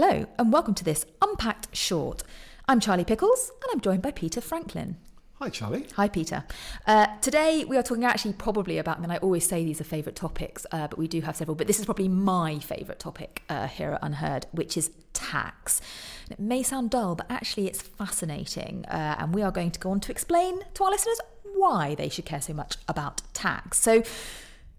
Hello, and welcome to this Unpacked Short. I'm Charlie Pickles, and I'm joined by Peter Franklin. Hi, Charlie. Hi, Peter. Uh, today we are talking actually probably about, and I always say these are favourite topics, uh, but we do have several, but this is probably my favourite topic uh, here at UnHerd, which is tax. And it may sound dull, but actually it's fascinating, uh, and we are going to go on to explain to our listeners why they should care so much about tax. So,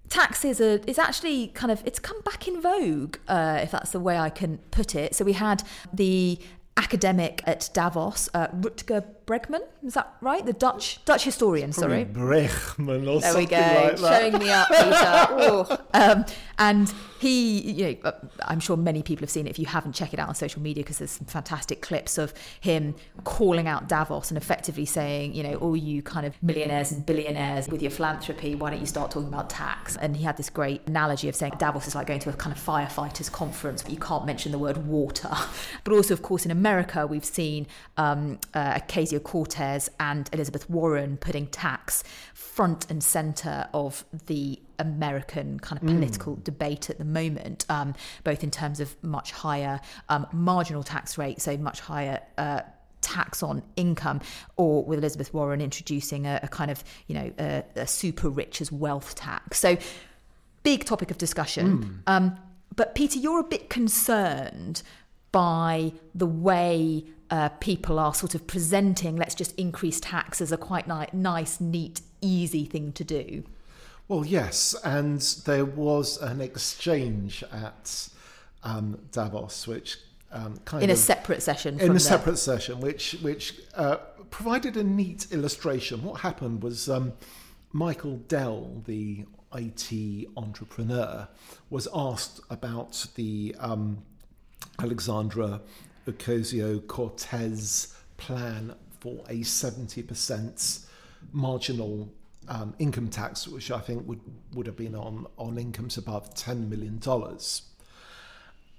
tax is is actually kind of it's come back in vogue uh, if that's the way I can put it. So we had the academic at Davos, uh, Rutger Bregman, is that right? The Dutch Dutch historian, sorry. Bregman or there we go, like that. showing me up, Peter. Ooh. um, and he, you know, uh, I'm sure many people have seen it. If you haven't, check it out on social media because there's some fantastic clips of him calling out Davos and effectively saying, you know, all you kind of millionaires and billionaires with your philanthropy, why don't you start talking about tax? And he had this great analogy of saying Davos is like going to a kind of firefighters conference, but you can't mention the word water. But also, of course, in America, we've seen um, uh, Ocasio Cortez and Elizabeth Warren putting tax front and center of the American kind of political mm. debate at the moment, um, both in terms of much higher um, marginal tax rate, so much higher. Uh, tax on income, or with Elizabeth Warren introducing a, a kind of, you know, a, a, super rich as wealth tax. So, big topic of discussion. Mm. Um, but, Peter, you're a bit concerned by the way uh, people are sort of presenting, let's just increase tax as a quite ni- nice, neat, easy thing to do. Well, yes, and there was an exchange at um, Davos, which um, kind of in of a separate session. In a the... separate session, which which uh, provided a neat illustration. What happened was um, Michael Dell, the IT entrepreneur, was asked about the um, Alexandra Ocasio Cortez plan for a seventy percent marginal um, income tax, which I think would, would have been on, on incomes above $10 million.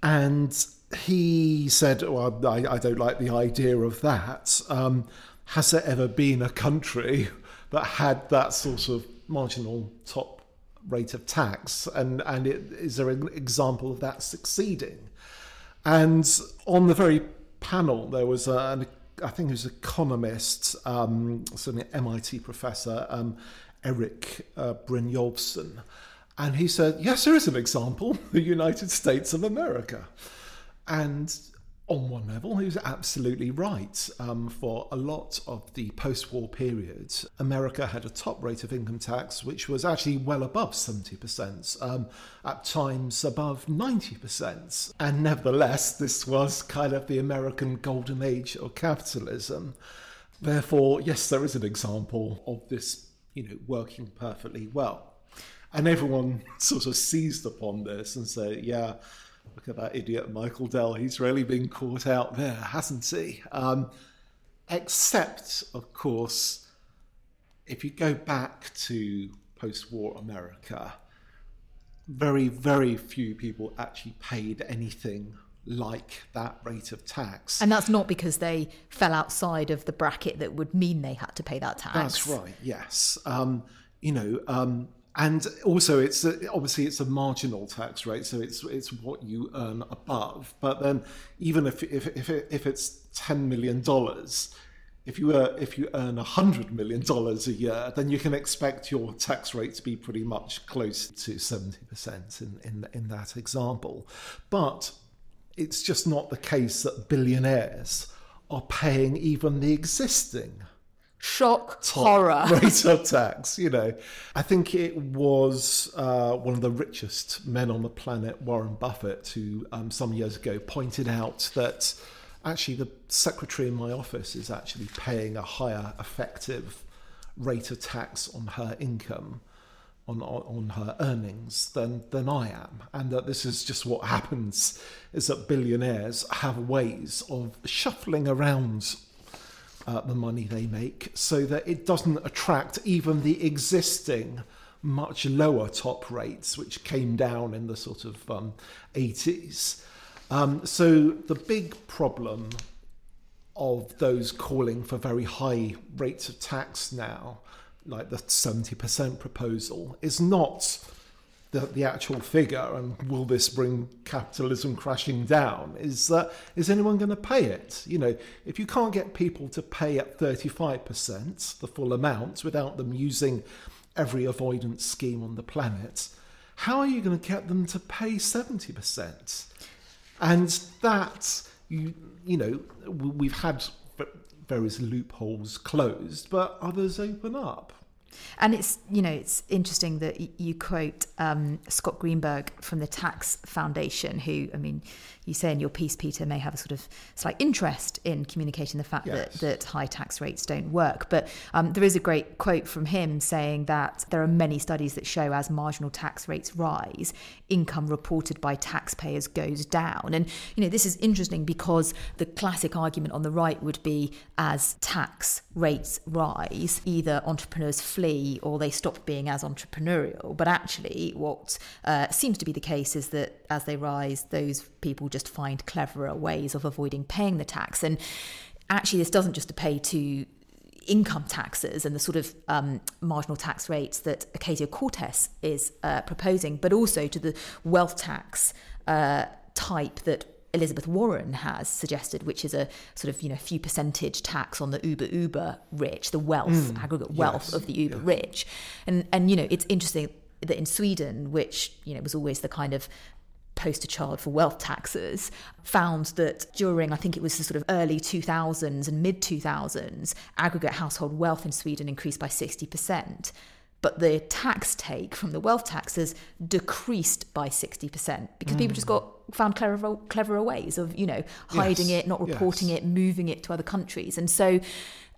And he said, Well, I, I don't like the idea of that. Um, has there ever been a country that had that sort of marginal top rate of tax? And, and it, is there an example of that succeeding? And on the very panel, there was an I think an economist, um, certainly MIT professor, um, Erik uh, Brynjolfsson. And he said, yes, there is an example, the United States of America. And on one level, he was absolutely right. Um, for a lot of the post war period, America had a top rate of income tax which was actually well above 70%, um, at times above 90%. And nevertheless, this was kind of the American golden age of capitalism. Therefore, yes, there is an example of this you know, working perfectly well. And everyone sort of seized upon this and said, yeah, look at that idiot Michael Dell. He's really been caught out there, hasn't he? Um, except, of course, if you go back to post war America, very, very few people actually paid anything like that rate of tax. And that's not because they fell outside of the bracket that would mean they had to pay that tax. That's right, yes. Um, you know, um, and also it's a, obviously it's a marginal tax rate, so it's it's what you earn above. But then even if if if, if it's ten million dollars, if you uh, if you earn hundred million dollars a year, then you can expect your tax rate to be pretty much close to seventy percent in, in in that example. But it's just not the case that billionaires are paying even the existing shock horror rate of tax. You know, I think it was uh, one of the richest men on the planet, Warren Buffett, who um, some years ago pointed out that actually the secretary in my office is actually paying a higher effective rate of tax on her income on, on her earnings than, than I am. And that this is just what happens is that billionaires have ways of shuffling around uh, the money they make so that it doesn't attract even the existing much lower top rates, which came down in the sort of um, 80s. Um, so the big problem of those calling for very high rates of tax now like the 70% proposal, is not the, the actual figure and will this bring capitalism crashing down is that is anyone going to pay it? You know if you can't get people to pay at 35% the full amount without them using every avoidance scheme on the planet how are you going to get them to pay 70% and that you you know we've had various loopholes closed but others open up and it's you know it's interesting that you quote um, Scott Greenberg from the Tax Foundation, who I mean, you say in your piece, Peter, may have a sort of slight interest in communicating the fact yes. that, that high tax rates don't work. But um, there is a great quote from him saying that there are many studies that show as marginal tax rates rise, income reported by taxpayers goes down. And you know this is interesting because the classic argument on the right would be as tax rates rise, either entrepreneurs flee or they stop being as entrepreneurial. But actually, what uh, seems to be the case is that as they rise, those people just find cleverer ways of avoiding paying the tax. And actually, this doesn't just apply to income taxes and the sort of um, marginal tax rates that Ocasio Cortez is uh, proposing, but also to the wealth tax uh, type that Elizabeth Warren has suggested, which is a sort of you know few percentage tax on the uber uber rich, the wealth mm, aggregate wealth yes, of the uber yes. rich, and and you know it's interesting that in Sweden, which you know was always the kind of poster child for wealth taxes, found that during, I think it was the sort of early 2000s and mid 2000s, aggregate household wealth in Sweden increased by 60%. But the tax take from the wealth taxes decreased by 60% because mm. people just got found cleverer, cleverer ways of, you know, hiding yes. it, not reporting yes. it, moving it to other countries. And so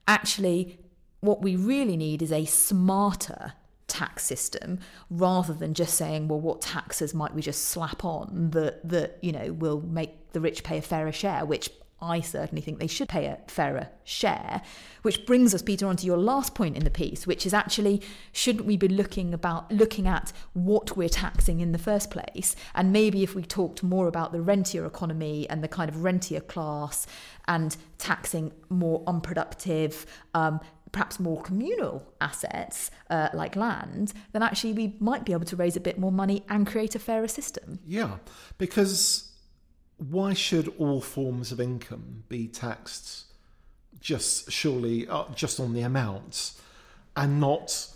actually, what we really need is a smarter tax system rather than just saying well what taxes might we just slap on that that you know will make the rich pay a fairer share which I certainly think they should pay a fairer share. Which brings us, Peter, on to your last point in the piece, which is actually shouldn't we be looking about looking at what we're taxing in the first place? And maybe if we talked more about the rentier economy and the kind of rentier class and taxing more unproductive, um, perhaps more communal assets uh, like land, then actually we might be able to raise a bit more money and create a fairer system. Yeah, because why should all forms of income be taxed just surely uh, just on the amounts and not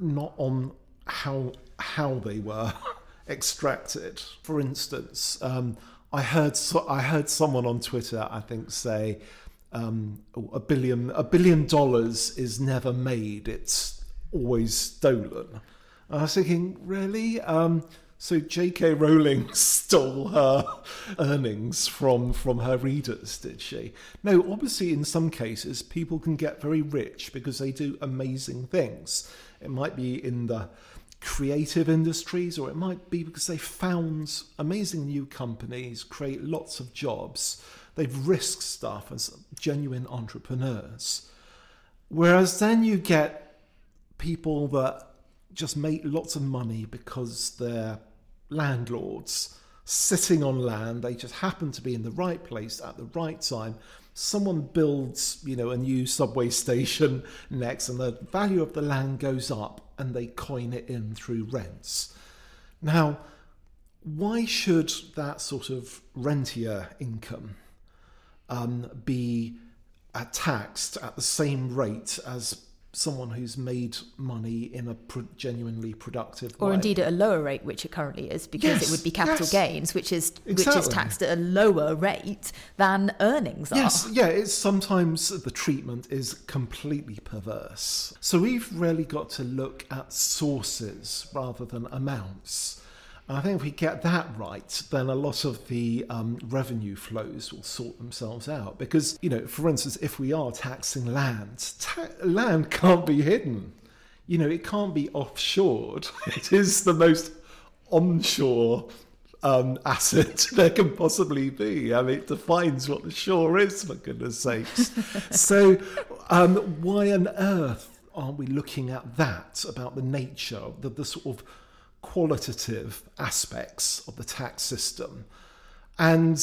not on how how they were extracted? For instance, um, I heard so, I heard someone on Twitter I think say um, a billion a billion dollars is never made; it's always stolen. And I was thinking, really? Um, so J.K. Rowling stole her earnings from from her readers, did she? No, obviously, in some cases, people can get very rich because they do amazing things. It might be in the creative industries, or it might be because they found amazing new companies, create lots of jobs, They've risked stuff as genuine entrepreneurs. Whereas then you get people that just make lots of money because they're landlords sitting on land. They just happen to be in the right place at the right time. Someone builds, you know, a new subway station next, and the value of the land goes up, and they coin it in through rents. Now, why should that sort of rentier income um, be uh, taxed at the same rate as someone who's made money in a pro- genuinely productive or way. indeed at a lower rate which it currently is because yes, it would be capital yes. gains which is exactly. which is taxed at a lower rate than earnings yes, are yeah it's sometimes the treatment is completely perverse so we've really got to look at sources rather than amounts I think if we get that right, then a lot of the um, revenue flows will sort themselves out. Because, you know, for instance, if we are taxing land, ta- land can't be hidden. You know, it can't be offshored. It is the most onshore um, asset there can possibly be. I mean, it defines what the shore is, for goodness sakes. so, um, why on earth aren't we looking at that about the nature, of the, the sort of qualitative aspects of the tax system. And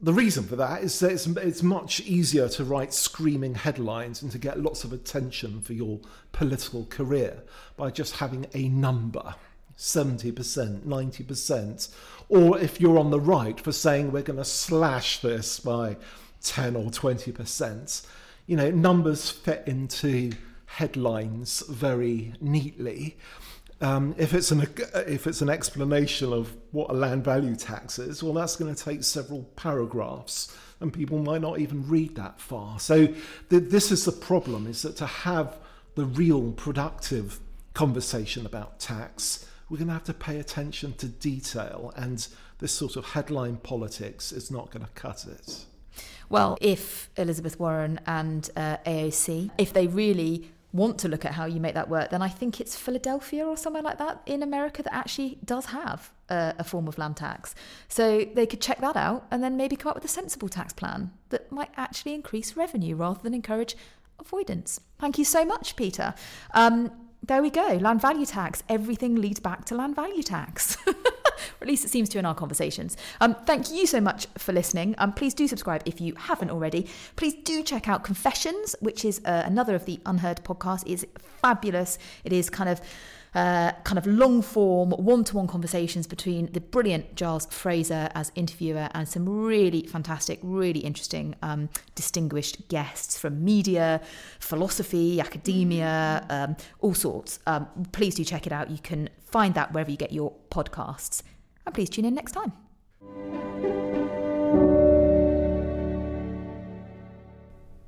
the reason for that is that it's, it's much easier to write screaming headlines and to get lots of attention for your political career by just having a number. 70%, 90%, or if you're on the right for saying we're going to slash this by 10 or 20%, you know, numbers fit into headlines very neatly. Um, if it's an if it's an explanation of what a land value tax is, well, that's going to take several paragraphs, and people might not even read that far. So th- this is the problem: is that to have the real productive conversation about tax, we're going to have to pay attention to detail, and this sort of headline politics is not going to cut it. Well, if Elizabeth Warren and uh, AOC, if they really want to look at how you make that work, then I think it's Philadelphia or somewhere like that in America that actually does have a, a, form of land tax. So they could check that out and then maybe come up with a sensible tax plan that might actually increase revenue rather than encourage avoidance. Thank you so much, Peter. Um, there we go. Land value tax. Everything leads back to land value tax. or at least it seems to in our conversations. Um, thank you so much for listening. Um, please do subscribe if you haven't already. Please do check out Confessions, which is uh, another of the UnHerd podcasts. It's fabulous. It is kind of uh, kind of long form, one to one conversations between the brilliant Giles Fraser as interviewer and some really fantastic, really interesting, um, distinguished guests from media, philosophy, academia, um, all sorts. Um, please do check it out. You can find that wherever you get your podcasts. And please tune in next time.